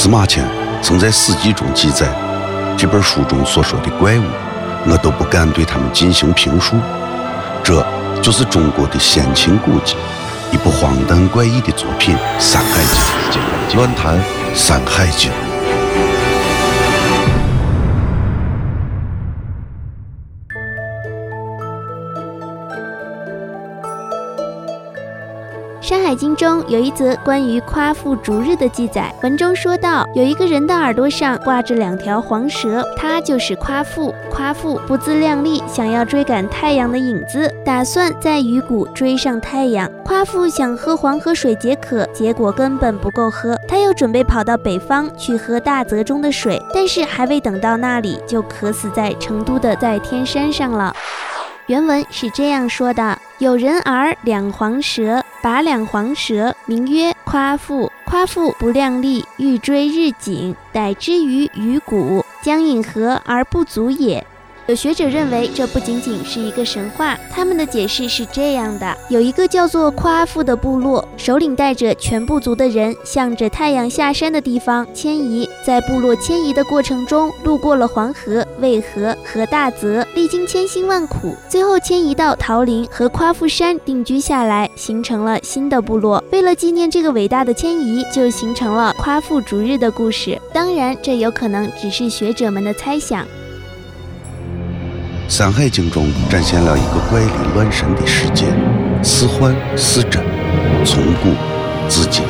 司马迁曾在史记中记载，这本书中所说的怪物，我都不敢对他们进行评述。这就是中国的先秦古籍，一部荒诞怪异的作品《山海经》。乱谈《山海经》。《山海经》中有一则关于夸父逐日的记载，文中说到，有一个人的耳朵上挂着两条黄蛇，他就是夸父。夸父不自量力，想要追赶太阳的影子，打算在鱼谷追上太阳。夸父想喝黄河水解渴，结果根本不够喝，他又准备跑到北方去喝大泽中的水，但是还未等到那里，就渴死在成都的在天山上了。原文是这样说的：有人而两黄蛇。把两黄蛇，名曰夸父。夸父不量力，欲追日景，逮之于鱼骨，将饮河而不足也。有学者认为，这不仅仅是一个神话。他们的解释是这样的：有一个叫做夸父的部落，首领带着全部族的人，向着太阳下山的地方迁移。在部落迁移的过程中，路过了黄河、渭河和大泽，历经千辛万苦，最后迁移到桃林和夸父山定居下来，形成了新的部落。为了纪念这个伟大的迁移，就形成了夸父逐日的故事。当然，这有可能只是学者们的猜想。《山海经》中展现了一个怪力乱神的世界，似幻似真，从古至今。